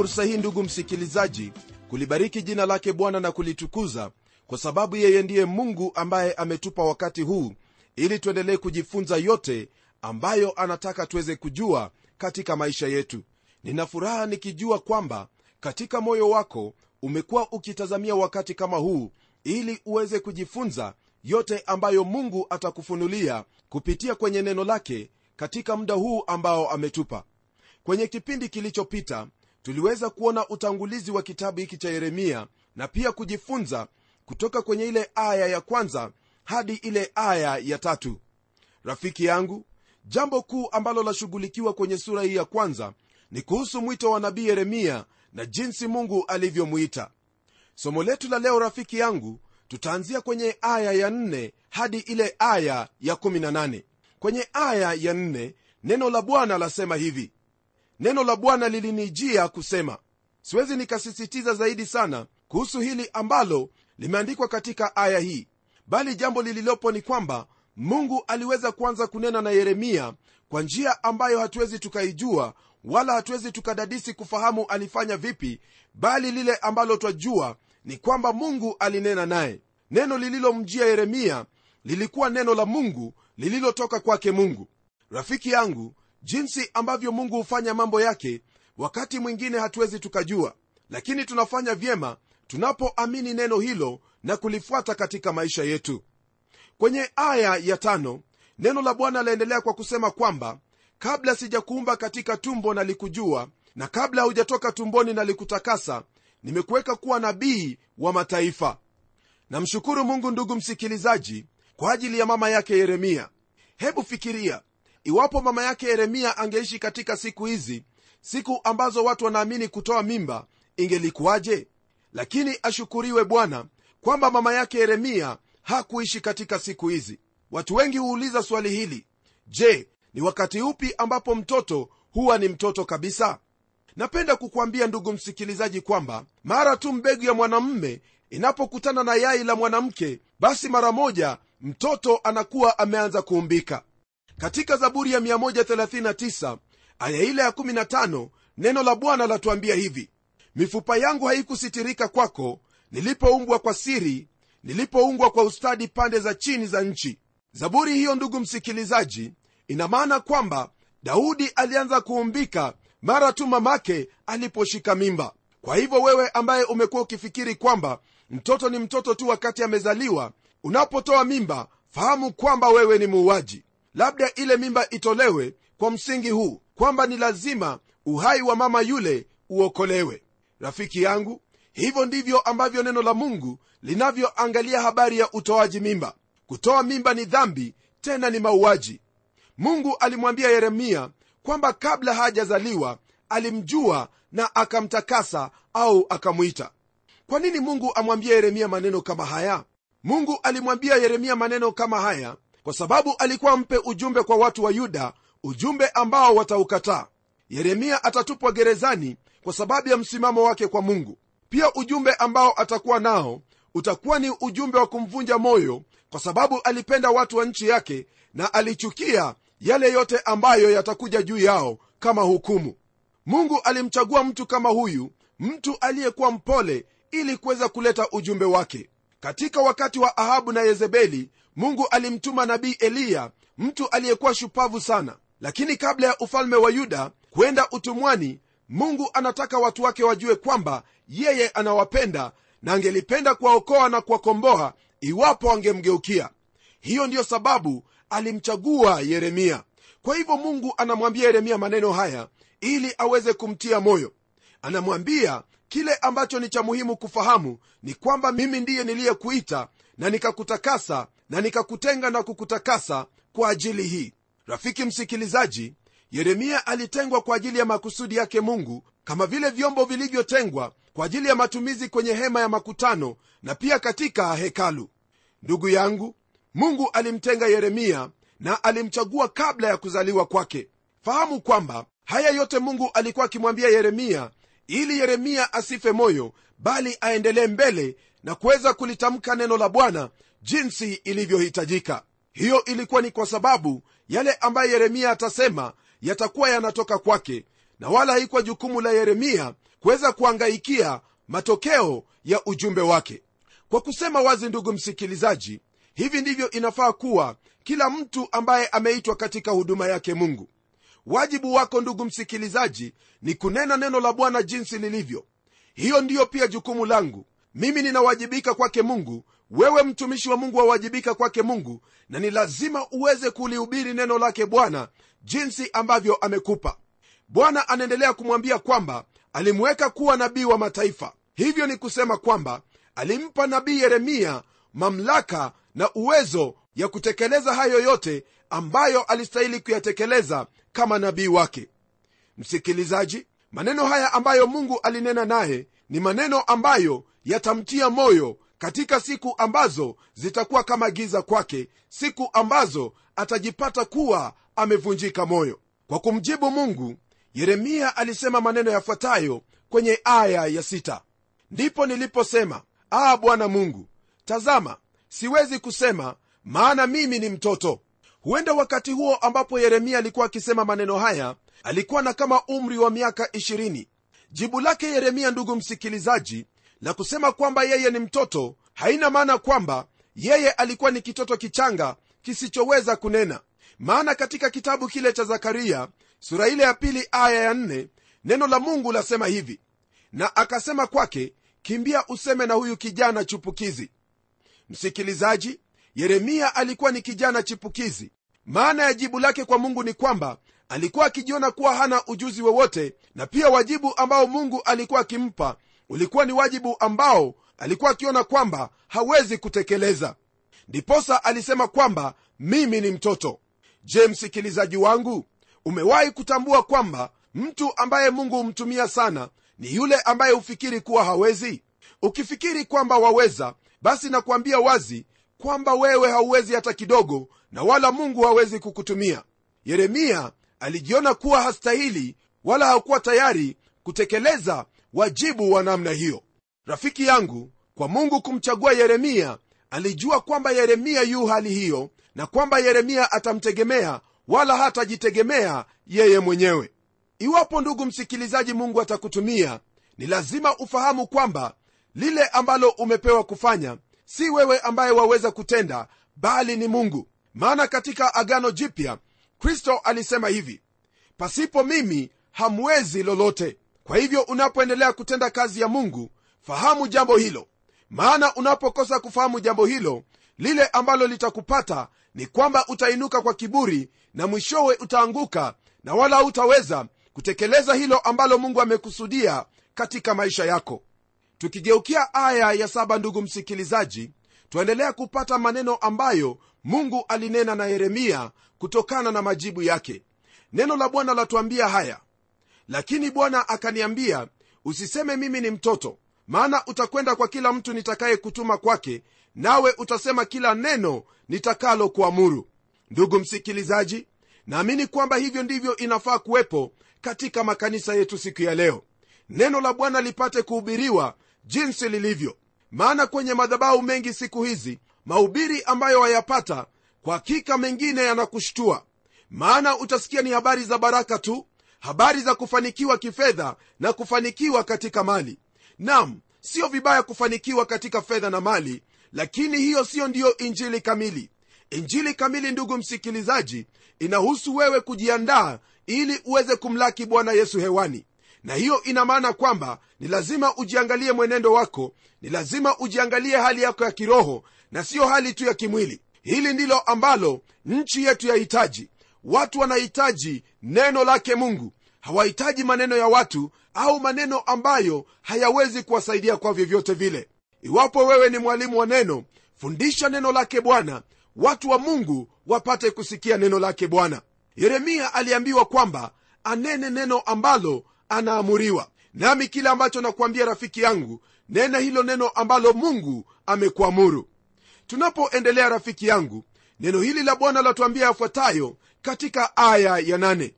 fursa hii ndugu msikilizaji kulibariki jina lake bwana na kulitukuza kwa sababu yeye ndiye mungu ambaye ametupa wakati huu ili tuendelee kujifunza yote ambayo anataka tuweze kujua katika maisha yetu. Nina furaha nikijua kwamba katika moyo wako umekuwa ukitazamia wakati kama huu ili uweze kujifunza yote ambayo mungu atakufunulia kupitia kwenye neno lake katika muda huu ambao ametupa. Kwenye kipindi kilichopita tuliweza kuona utangulizi wa kitabu hiki cha yeremia na pia kujifunza kutoka kwenye ile aya ya kwanza hadi ile aya ya tatu. Rafiki yangu jambo kuu ambalo lashughulikiwa kwenye sura hii ya kwanza ni kuhusu mwito wa nabii yeremia na jinsi mungu alivyomwita somo letu la leo rafiki yangu tutaanzia kwenye aya ya 4 hadi ile aya ya 18 kwenye aya ya 4 neno la bwana lasema hivi neno la bwana lilinijia kusema siwezi nikasisitiza zaidi sana kuhusu hili ambalo limeandikwa katika aya hii bali jambo lililopo ni kwamba mungu aliweza kuanza kunena na yeremia kwa njia ambayo hatuwezi tukaijua wala hatuwezi tukadadisi kufahamu alifanya vipi bali lile ambalo twajua ni kwamba mungu alinena naye. Neno lililomjia yeremia lilikuwa neno la mungu lililotoka kwake mungu. Rafiki yangu jinsi ambavyo mungu hufanya mambo yake wakati mwingine hatuwezi tukajua lakini tunafanya vyema tunapoamini neno hilo na kulifuata katika maisha yetu. Kwenye aya ya tano neno la bwana laendelea kwa kusema kwamba kabla sijakuumba katika tumbo nalikujua na kabla hujatoka tumboni nalikutakasa nimekuweka kuwa nabii wa mataifa. Namshukuru mungu ndugu msikilizaji kwa ajili ya mama yake yeremia. Hebu fikiria iwapo mama yake yeremia angeishi katika siku hizi siku ambazo watu wanaamini kutoa mimba ingelikuwaje? Lakini ashukuriwe bwana kwamba mama yake yeremia hakuishi katika siku hizi. Watu wengi huuliza swali hili. Je ni wakati upi ambapo mtoto huwa ni mtoto kabisa? Napenda kukwambia ndugu msikilizaji kwamba mara tu mbegu ya mwanamme inapokutana na yai la mwanamke basi mara moja mtoto anakuwa ameanza kuumbika katika zaburi ya 139 aya ile ya 15 neno la bwana latuambia hivi mifupa yangu haikusitirika kwako nilipoumbwa kwa siri nilipoumbwa kwa ustadi pande za chini za nchi. Zaburi hiyo ndugu msikilizaji ina maana kwamba daudi alianza kuumbika mara tu mamake aliposhika mimba. Kwa hivyo wewe ambaye umekuwa ukifikiri kwamba mtoto ni mtoto tu wakati amezaliwa unapotoa mimba fahamu kwamba wewe ni muuaji labda ile mimba itolewe kwa msingi huu kwamba ni lazima uhai wa mama yule uokolewe. Rafiki yangu hivyo ndivyo ambavyo neno la mungu linavyoangalia habari ya utoaji mimba. Kutoa mimba ni dhambi tena ni mauaji. Mungu alimwambia yeremia kwamba kabla hajazaliwa alimjua na akamtakasa au akamwita. Kwa nini mungu amwambia yeremia maneno kama haya? Mungu alimwambia yeremia maneno kama haya kwa sababu alikuwa mpe ujumbe kwa watu wa yuda ujumbe ambao wataukataa. Yeremia atatupwa gerezani kwa sababu ya msimamo wake kwa mungu. Pia ujumbe ambao atakuwa nao utakuwa ni ujumbe wa kumvunja moyo kwa sababu alipenda watu wa nchi yake na alichukia yale yote ambayo yatakuja juu yao kama hukumu. Mungu alimchagua mtu kama huyu mtu aliyekuwa mpole ili kuweza kuleta ujumbe wake. Katika wakati wa ahabu na yezebeli mungu alimtuma nabii eliya mtu aliyekuwa shupavu sana. Lakini kabla ya ufalme wa yuda kwenda utumwani mungu anataka watu wake wajue kwamba yeye anawapenda na angelipenda kuwaokoa na kuwakomboa iwapo angemgeukia hiyo ndiyo sababu alimchagua yeremia. Kwa hivyo mungu anamwambia yeremia maneno haya ili aweze kumtia moyo. Anamwambia kile ambacho ni cha muhimu kufahamu ni kwamba mimi ndiye niliyekuita na nikakutakasa na nikakutenga na kukutakasa kwa ajili hii. Rafiki msikilizaji yeremia alitengwa kwa ajili ya makusudi yake mungu kama vile vyombo vilivyotengwa kwa ajili ya matumizi kwenye hema ya makutano na pia katika hekalu. Ndugu yangu mungu alimtenga yeremia na alimchagua kabla ya kuzaliwa kwake. Fahamu kwamba haya yote mungu alikuwa akimwambia yeremia ili yeremia asife moyo bali aendelee mbele na kuweza kulitamka neno la bwana jinsi ilivyohitajika. Hiyo ilikuwa ni kwa sababu yale ambayo yeremia atasema yatakuwa yanatoka kwake na wala haikuwa jukumu la yeremia kuweza kuangaikia matokeo ya ujumbe wake. Kwa kusema wazi ndugu msikilizaji hivi ndivyo inafaa kuwa kila mtu ambaye ameitwa katika huduma yake mungu. Wajibu wako ndugu msikilizaji ni kunena neno la bwana jinsi lilivyo. Hiyo ndiyo pia jukumu langu. Mimi ninawajibika kwake mungu wewe mtumishi wa mungu wawajibika kwake mungu na ni lazima uweze kulihubiri neno lake bwana jinsi ambavyo amekupa. Bwana anaendelea kumwambia kwamba alimweka kuwa nabii wa mataifa. Hivyo ni kusema kwamba alimpa nabii yeremia mamlaka na uwezo ya kutekeleza hayo yote ambayo alistahili kuyatekeleza kama nabii wake. Msikilizaji maneno haya ambayo mungu alinena naye ni maneno ambayo yatamtia moyo katika siku ambazo zitakuwa kama giza kwake siku ambazo atajipata kuwa amevunjika moyo. Kwa kumjibu mungu yeremia alisema maneno yafuatayo kwenye aya ya sita. Ndipo niliposema aa bwana mungu tazama siwezi kusema maana mimi ni mtoto. Huenda wakati huo ambapo yeremia alikuwa akisema maneno haya alikuwa na kama umri wa miaka 20 jibu lake yeremia ndugu msikilizaji la kusema kwamba yeye ni mtoto haina maana kwamba yeye alikuwa ni kitoto kichanga kisichoweza kunena. Maana katika kitabu kile cha zakaria sura ile ya pili aya ya nne neno la mungu lasema hivi. Na akasema kwake kimbia useme na huyu kijana chupukizi msikilizaji yeremia alikuwa ni kijana chipukizi. Maana ya jibu lake kwa mungu ni kwamba alikuwa akijiona kuwa hana ujuzi wowote na pia wajibu ambao mungu alikuwa akimpa ulikuwa ni wajibu ambao alikuwa akiona kwamba hawezi kutekeleza. Ndiposa alisema kwamba mimi ni mtoto. Je msikilizaji wangu umewahi kutambua kwamba mtu ambaye mungu humtumia sana ni yule ambaye hufikiri kuwa hawezi? Ukifikiri kwamba waweza basi nakuambia wazi kwamba wewe hauwezi hata kidogo na wala mungu hawezi kukutumia. Yeremia alijiona kuwa hastahili wala hakuwa tayari kutekeleza wajibu wa namna hiyo. Rafiki yangu kwa mungu kumchagua yeremia alijua kwamba yeremia yu hali hiyo na kwamba yeremia atamtegemea wala hatajitegemea yeye mwenyewe. Iwapo ndugu msikilizaji mungu atakutumia ni lazima ufahamu kwamba lile ambalo umepewa kufanya si wewe ambaye waweza kutenda bali ni mungu. Maana katika agano jipya kristo alisema hivi pasipo mimi hamwezi lolote kwa hivyo unapoendelea kutenda kazi ya mungu fahamu jambo hilo. Maana unapokosa kufahamu jambo hilo lile ambalo litakupata ni kwamba utainuka kwa kiburi na mwishowe utaanguka na wala hutaweza kutekeleza hilo ambalo mungu amekusudia katika maisha yako. Tukigeukia aya ya saba ndugu msikilizaji twaendelea kupata maneno ambayo mungu alinena na yeremia kutokana na majibu yake. Neno la bwana latuambia haya lakini bwana akaniambia usiseme mimi ni mtoto maana utakwenda kwa kila mtu nitakaye kutuma kwake nawe utasema kila neno nitakalo kuamuru. Ndugu msikilizaji naamini kwamba hivyo ndivyo inafaa kuwepo katika makanisa yetu siku ya leo. Neno la bwana lipate kuhubiriwa jinsi lilivyo. Maana kwenye madhabahu mengi siku hizi mahubiri ambayo wayapata kwa hakika mengine yanakushtua. Maana utasikia ni habari za baraka tu habari za kufanikiwa kifedha na kufanikiwa katika mali. Nam sio vibaya kufanikiwa katika fedha na mali lakini hiyo siyo ndiyo injili kamili. Injili kamili ndugu msikilizaji inahusu wewe kujiandaa ili uweze kumlaki bwana yesu hewani. Na hiyo ina maana kwamba ni lazima ujiangalie mwenendo wako ni lazima ujiangalie hali yako ya kiroho na siyo hali tu ya kimwili. Hili ndilo ambalo nchi yetu yahitaji watu wanahitaji neno lake mungu. Hawahitaji maneno ya watu au maneno ambayo hayawezi kuwasaidia kwa vyovyote vile. Iwapo wewe ni mwalimu wa neno fundisha neno lake bwana. Watu wa mungu wapate kusikia neno lake bwana. Yeremia aliambiwa kwamba anene neno ambalo anaamuriwa. Nami kile ambacho nakuambia rafiki yangu nena hilo neno ambalo mungu amekuamuru. Tunapoendelea rafiki yangu neno hili la bwana latuambia yafuatayo katika aya ya nane.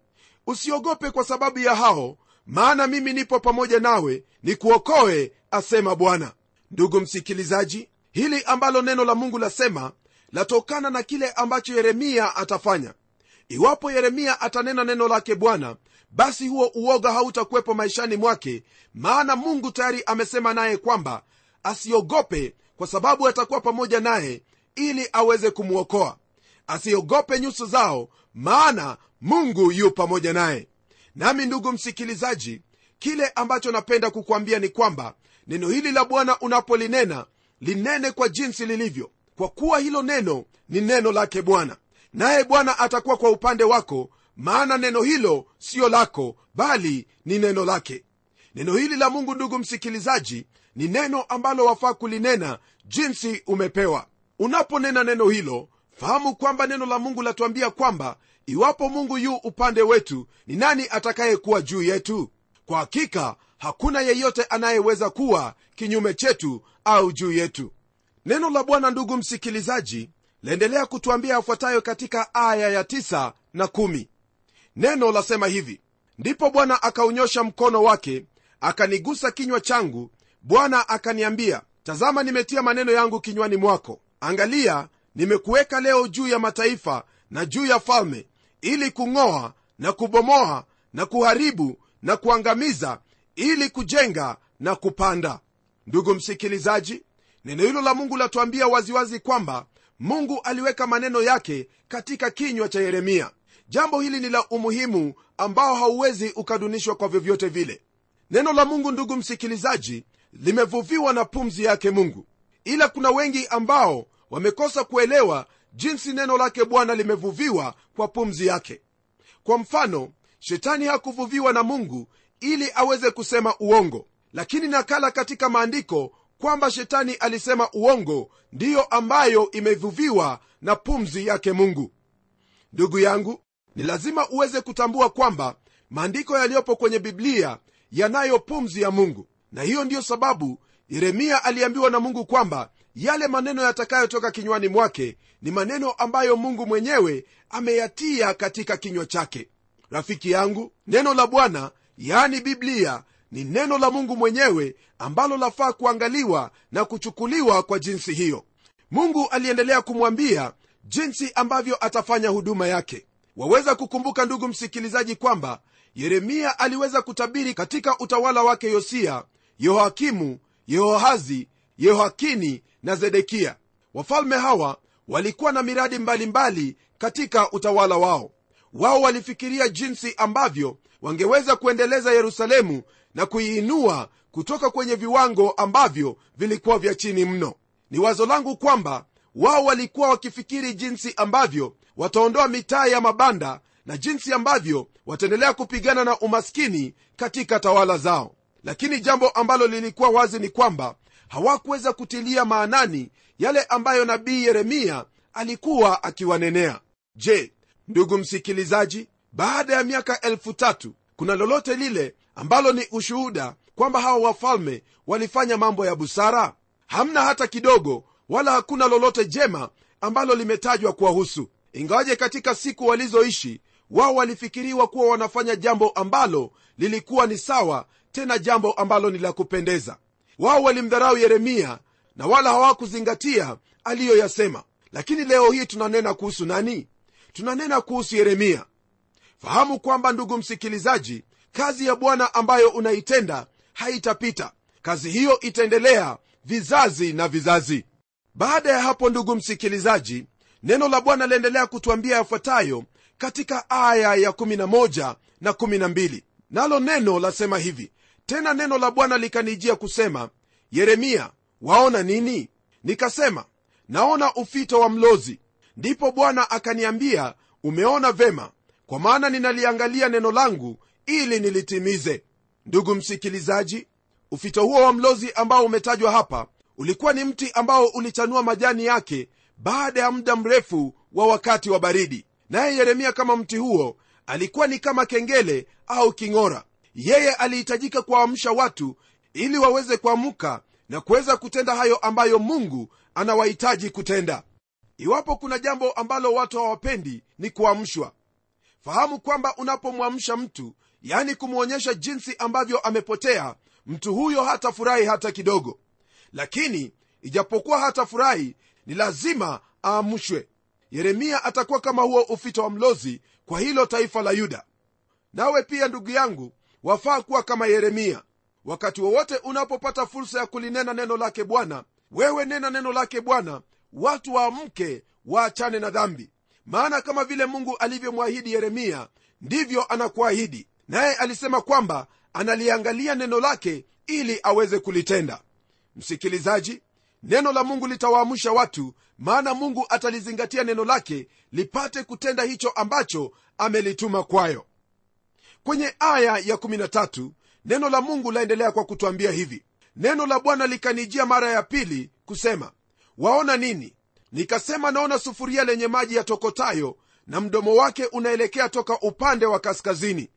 Usiogope kwa sababu ya hao maana mimi nipo pamoja nawe nikuokoe asema bwana. Ndugu msikilizaji hili ambalo neno la mungu lasema latokana na kile ambacho yeremia atafanya. Iwapo yeremia atanena neno lake bwana basi huo uoga hautakuwepo maishani mwake maana mungu tayari amesema naye kwamba asiogope kwa sababu atakuwa pamoja naye ili aweze kumwokoa asiogope nyuso zao maana mungu yu pamoja naye. Nami ndugu msikilizaji kile ambacho napenda kukwambia ni kwamba neno hili la bwana unapolinena linene kwa jinsi lilivyo. Kwa kuwa hilo neno ni neno lake bwana. Naye bwana atakuwa kwa upande wako maana neno hilo siyo lako bali ni neno lake. Neno hili la mungu ndugu msikilizaji ni neno ambalo wafaa kulinena jinsi umepewa. Unaponena neno hilo fahamu kwamba neno la mungu latuambia kwamba iwapo mungu yu upande wetu ni nani atakayekuwa juu yetu? Kwa hakika hakuna yeyote anayeweza kuwa kinyume chetu au juu yetu. Neno la bwana ndugu msikilizaji laendelea kutuambia yafuatayo katika aya ya 9 na 1 neno lasema hivi ndipo bwana akaunyosha mkono wake akanigusa kinywa changu bwana akaniambia tazama nimetia maneno yangu kinywani mwako. Angalia nimekuweka leo juu ya mataifa na juu ya falme ili kung'oa na kubomoa na kuharibu na kuangamiza ili kujenga na kupanda. Ndugu msikilizaji neno hilo la mungu latuambia waziwazi kwamba mungu aliweka maneno yake katika kinywa cha yeremia. Jambo hili ni la umuhimu ambao hauwezi ukadunishwa kwa vyovyote vile. Neno la mungu ndugu msikilizaji limevuviwa na pumzi yake mungu. Ila kuna wengi ambao wamekosa kuelewa jinsi neno lake bwana limevuviwa kwa pumzi yake. Kwa mfano shetani hakuvuviwa na mungu ili aweze kusema uongo. Lakini nakala katika maandiko kwamba shetani alisema uongo ndiyo ambayo imevuviwa na pumzi yake mungu. Ndugu yangu ni lazima uweze kutambua kwamba maandiko yaliyopo kwenye biblia yanayo pumzi ya mungu. Na hiyo ndiyo sababu yeremia aliambiwa na mungu kwamba yale maneno yatakayotoka kinywani mwake ni maneno ambayo mungu mwenyewe ameyatia katika kinywa chake. Rafiki yangu neno la bwana yaani biblia ni neno la mungu mwenyewe ambalo lafaa kuangaliwa na kuchukuliwa kwa jinsi hiyo. Mungu aliendelea kumwambia jinsi ambavyo atafanya huduma yake. Waweza kukumbuka ndugu msikilizaji kwamba yeremia aliweza kutabiri katika utawala wake yosia yehoakimu yehoahazi yehoakini na zedekia. Wafalme hawa walikuwa na miradi mbalimbali mbali katika utawala wao. Wao walifikiria jinsi ambavyo wangeweza kuendeleza yerusalemu na kuiinua kutoka kwenye viwango ambavyo vilikuwa vya chini mno. Ni wazo langu kwamba wao walikuwa wakifikiri jinsi ambavyo wataondoa mitaa ya mabanda na jinsi ambavyo wataendelea kupigana na umaskini katika tawala zao. Lakini jambo ambalo lilikuwa wazi ni kwamba hawakuweza kutilia maanani yale ambayo nabii yeremia alikuwa akiwanenea. Je ndugu msikilizaji baada ya miaka elfu tatu kuna lolote lile ambalo ni ushuhuda kwamba hawa wafalme walifanya mambo ya busara? Hamna hata kidogo wala hakuna lolote jema ambalo limetajwa kuwahusu. Ingawaje katika siku walizoishi wao walifikiriwa kuwa wanafanya jambo ambalo lilikuwa ni sawa tena jambo ambalo ni la kupendeza wao walimdharau yeremia na wala hawakuzingatia aliyoyasema. Lakini leo hii tunanena kuhusu nani? Tunanena kuhusu yeremia. Fahamu kwamba ndugu msikilizaji kazi ya bwana ambayo unaitenda haitapita. Kazi hiyo itaendelea vizazi na vizazi. Baada ya hapo ndugu msikilizaji neno la bwana liendelea kutwambia yafuatayo katika aya ya 11 na 12 nalo neno lasema hivi tena neno la bwana likanijia kusema yeremia waona nini? Nikasema naona ufito wa mlozi. Ndipo bwana akaniambia umeona vema kwa maana ninaliangalia neno langu ili nilitimize. Ndugu msikilizaji ufito huo wa mlozi ambao umetajwa hapa ulikuwa ni mti ambao ulichanua majani yake baada ya muda mrefu wa wakati wa baridi. Naye yeremia kama mti huo alikuwa ni kama kengele au king'ora yeye alihitajika kuwaamsha watu ili waweze kuamka na kuweza kutenda hayo ambayo mungu anawahitaji kutenda. Iwapo kuna jambo ambalo watu hawapendi ni kuamshwa. Fahamu kwamba unapomwamsha mtu yani kumwonyesha jinsi ambavyo amepotea mtu huyo hatafurahi hata kidogo. Lakini ijapokuwa hatafurahi ni lazima aamshwe. Yeremia atakuwa kama huo ufito wa mlozi kwa hilo taifa la yuda. Nawe pia ndugu yangu wafaa kuwa kama yeremia. Wakati wowote unapopata fursa ya kulinena neno lake bwana wewe nena neno lake bwana. Watu waamke waachane na dhambi. Maana kama vile mungu alivyomwahidi yeremia ndivyo anakuahidi. Naye alisema kwamba analiangalia neno lake ili aweze kulitenda. Msikilizaji neno la mungu litawaamsha watu maana mungu atalizingatia neno lake lipate kutenda hicho ambacho amelituma kwayo kwenye aya ya 13 neno la mungu laendelea kwa kutwambia hivi. Neno la bwana likanijia mara ya pili kusema waona nini? Nikasema naona sufuria lenye maji yatokotayo na mdomo wake unaelekea toka upande wa kaskazini.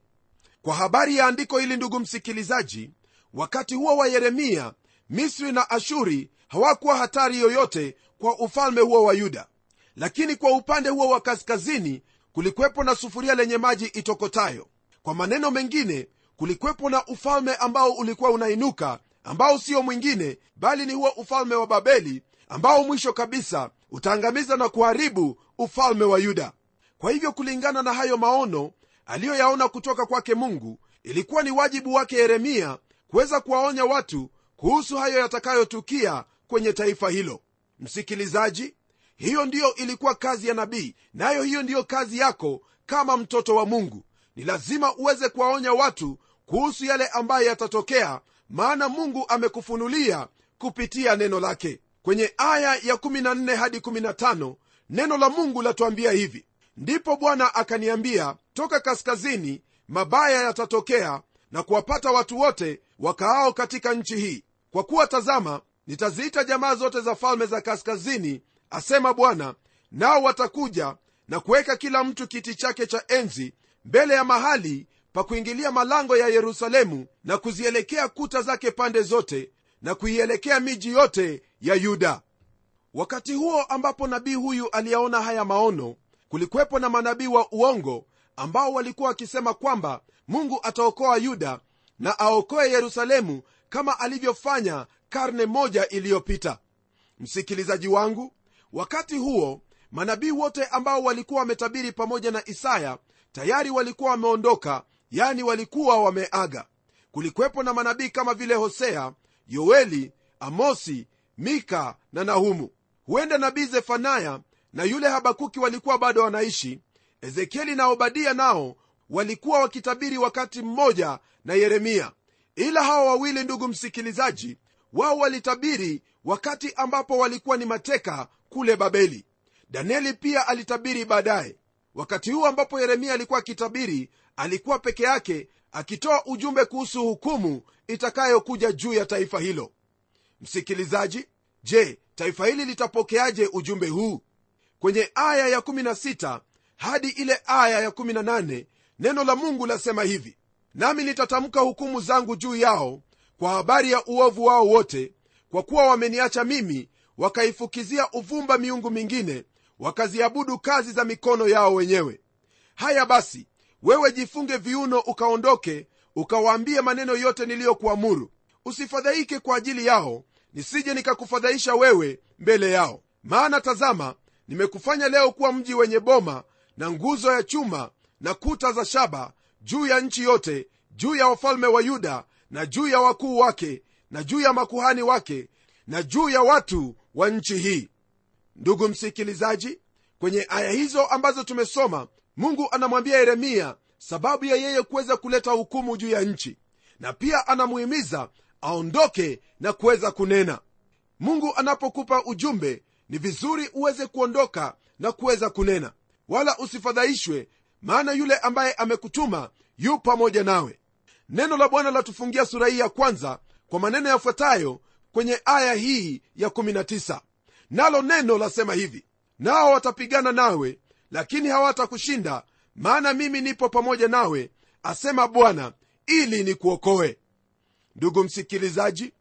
Kwa habari ya andiko hili ndugu msikilizaji wakati huo wa yeremia misri na ashuri hawakuwa hatari yoyote kwa ufalme huo wa yuda. Lakini kwa upande huo wa kaskazini kulikwepo na sufuria lenye maji itokotayo kwa maneno mengine kulikwepo na ufalme ambao ulikuwa unainuka ambao sio mwingine bali ni huo ufalme wa babeli ambao mwisho kabisa utaangamiza na kuharibu ufalme wa yuda. Kwa hivyo kulingana na hayo maono aliyoyaona kutoka kwake mungu ilikuwa ni wajibu wake yeremia kuweza kuwaonya watu kuhusu hayo yatakayotukia kwenye taifa hilo. Msikilizaji hiyo ndiyo ilikuwa kazi ya nabii nayo hiyo ndiyo kazi yako kama mtoto wa mungu ni lazima uweze kuwaonya watu kuhusu yale ambayo yatatokea maana mungu amekufunulia kupitia neno lake. Kwenye aya ya 14 hadi 15 neno la mungu latuambia hivi. Ndipo bwana akaniambia toka kaskazini mabaya yatatokea na kuwapata watu wote wakaao katika nchi hii. Kwa kuwa tazama nitaziita jamaa zote za falme za kaskazini asema bwana nao watakuja na kuweka kila mtu kiti chake cha enzi mbele ya mahali pa kuingilia malango ya yerusalemu na kuzielekea kuta zake pande zote na kuielekea miji yote ya yuda. Wakati huo ambapo nabii huyu aliyaona haya maono kulikuwepo na manabii wa uongo ambao walikuwa wakisema kwamba mungu ataokoa yuda na aokoe yerusalemu kama alivyofanya karne moja iliyopita. Msikilizaji wangu wakati huo manabii wote ambao walikuwa wametabiri pamoja na isaya tayari walikuwa wameondoka yani walikuwa wameaga. Kulikwepo na manabii kama vile hosea yoeli amosi mika na nahumu. Huenda nabii zefanaya na yule habakuki walikuwa bado wanaishi. Ezekieli na obadia nao walikuwa wakitabiri wakati mmoja na yeremia. Ila hawa wawili ndugu msikilizaji wao walitabiri wakati ambapo walikuwa ni mateka kule babeli. Danieli pia alitabiri baadaye wakati huu ambapo yeremia alikuwa akitabiri alikuwa peke yake akitoa ujumbe kuhusu hukumu itakayokuja juu ya taifa hilo. Msikilizaji je taifa hili litapokeaje ujumbe huu? Kwenye aya ya16 hadi ile aya ya18 neno la mungu lasema hivi nami nitatamka hukumu zangu juu yao kwa habari ya uovu wao wote kwa kuwa wameniacha mimi wakaifukizia uvumba miungu mingine wakaziabudu kazi za mikono yao wenyewe. Haya basi wewe jifunge viuno ukaondoke ukawaambie maneno yote niliyokuamuru. Usifadhaike kwa ajili yao nisije nikakufadhaisha wewe mbele yao. Maana tazama nimekufanya leo kuwa mji wenye boma na nguzo ya chuma na kuta za shaba juu ya nchi yote juu ya wafalme wa yuda na juu ya wakuu wake na juu ya makuhani wake na juu ya watu wa nchi hii ndugu msikilizaji kwenye aya hizo ambazo tumesoma mungu anamwambia yeremia sababu ya yeye kuweza kuleta hukumu juu ya nchi na pia anamuhimiza aondoke na kuweza kunena. Mungu anapokupa ujumbe ni vizuri uweze kuondoka na kuweza kunena. Wala usifadhaishwe maana yule ambaye amekutuma yu pamoja nawe. Neno la bwana latufungia sura hii ya kwanza kwa maneno yafuatayo kwenye aya hii ya 19 nalo neno lasema hivi nao watapigana nawe lakini hawatakushinda maana mimi nipo pamoja nawe asema bwana ili nikuokoe. Ndugu msikilizaji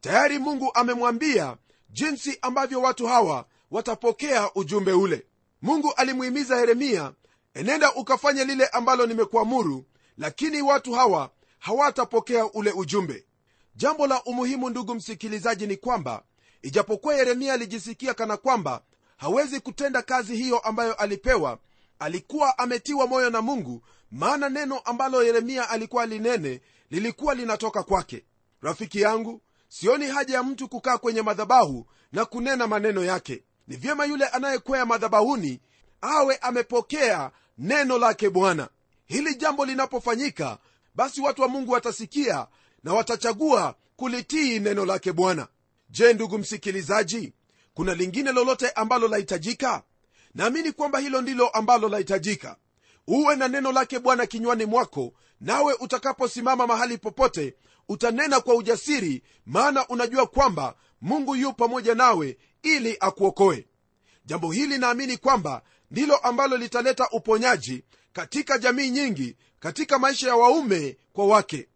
tayari mungu amemwambia jinsi ambavyo watu hawa watapokea ujumbe ule. Mungu alimuhimiza yeremia enenda ukafanye lile ambalo nimekuamuru lakini watu hawa hawatapokea ule ujumbe. Jambo la umuhimu ndugu msikilizaji ni kwamba ijapokuwa yeremia alijisikia kana kwamba hawezi kutenda kazi hiyo ambayo alipewa alikuwa ametiwa moyo na mungu maana neno ambalo yeremia alikuwa linene lilikuwa linatoka kwake. Rafiki yangu sioni haja ya mtu kukaa kwenye madhabahu na kunena maneno yake. Ni vyema yule anayekwea madhabahuni awe amepokea neno lake bwana. Hili jambo linapofanyika basi watu wa mungu watasikia na watachagua kulitii neno lake bwana je ndugu msikilizaji kuna lingine lolote ambalo lahitajika? Naamini kwamba hilo ndilo ambalo lahitajika. Uwe na neno lake bwana kinywani mwako nawe utakaposimama mahali popote utanena kwa ujasiri maana unajua kwamba mungu yu pamoja nawe ili akuokoe. Jambo hili naamini kwamba ndilo ambalo litaleta uponyaji katika jamii nyingi katika maisha ya waume kwa wake.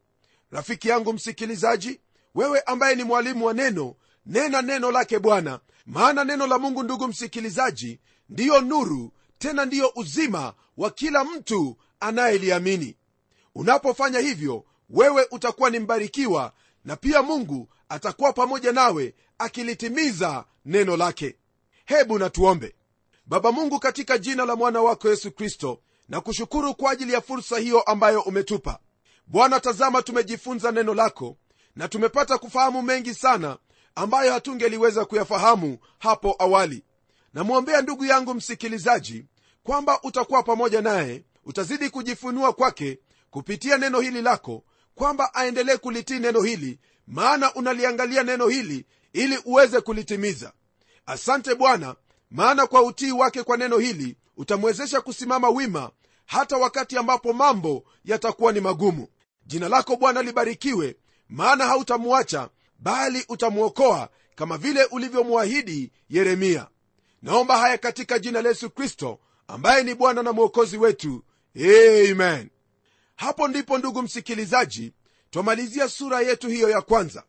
Rafiki yangu msikilizaji wewe ambaye ni mwalimu wa neno nena neno lake bwana. Maana neno la mungu ndugu msikilizaji ndiyo nuru tena ndiyo uzima wa kila mtu anayeliamini. Unapofanya hivyo wewe utakuwa ni mbarikiwa na pia mungu atakuwa pamoja nawe akilitimiza neno lake. Hebu natuombe. Baba mungu katika jina la mwana wako yesu kristo na kushukuru kwa ajili ya fursa hiyo ambayo umetupa. Bwana tazama tumejifunza neno lako na tumepata kufahamu mengi sana ambayo hatungeliweza kuyafahamu hapo awali. Namwombea ndugu yangu msikilizaji kwamba utakuwa pamoja naye utazidi kujifunua kwake kupitia neno hili lako kwamba aendelee kulitii neno hili maana unaliangalia neno hili ili uweze kulitimiza. Asante bwana maana kwa utii wake kwa neno hili utamwezesha kusimama wima hata wakati ambapo mambo yatakuwa ni magumu. Jina lako bwana libarikiwe maana hautamwacha bali utamwokoa kama vile ulivyomwahidi yeremia. Naomba haya katika jina la yesu kristo ambaye ni bwana na mwokozi wetu. Amen. Hapo ndipo ndugu msikilizaji twamalizia sura yetu hiyo ya kwanza.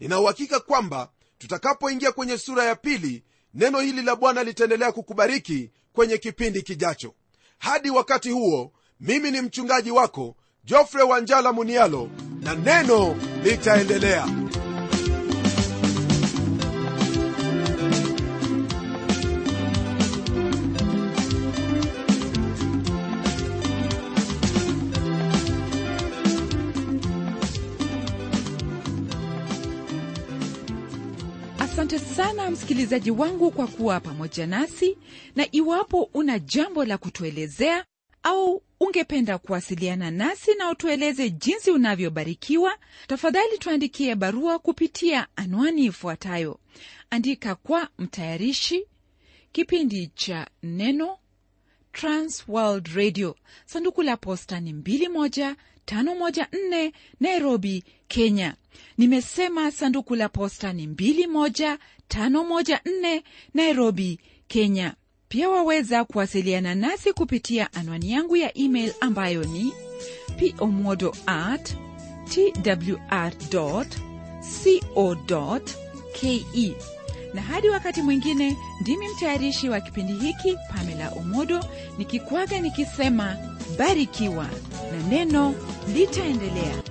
Ninauhakika kwamba tutakapoingia kwenye sura ya pili neno hili la bwana litaendelea kukubariki kwenye kipindi kijacho. Hadi wakati huo mimi ni mchungaji wako jofre wanjala munialo na neno litaendelea sana msikilizaji wangu kwa kuwa pamoja nasi na iwapo una jambo la kutuelezea au ungependa kuwasiliana nasi na utueleze jinsi unavyobarikiwa tafadhali tuandikie barua kupitia anwani ifuatayo. Andika kwa mtayarishi kipindi cha neno transworld radio. Sanduku la posta ni 21514 nairobi kenya. Nimesema sanduku la posta ni 21514 nairobi kenya pia waweza kuwasiliana nasi kupitia anwani yangu ya email ambayo ni pomodo at twr co ke na hadi wakati mwingine ndimi mtayarishi wa kipindi hiki pamela omodo nikikwaga nikisema barikiwa na neno litaendelea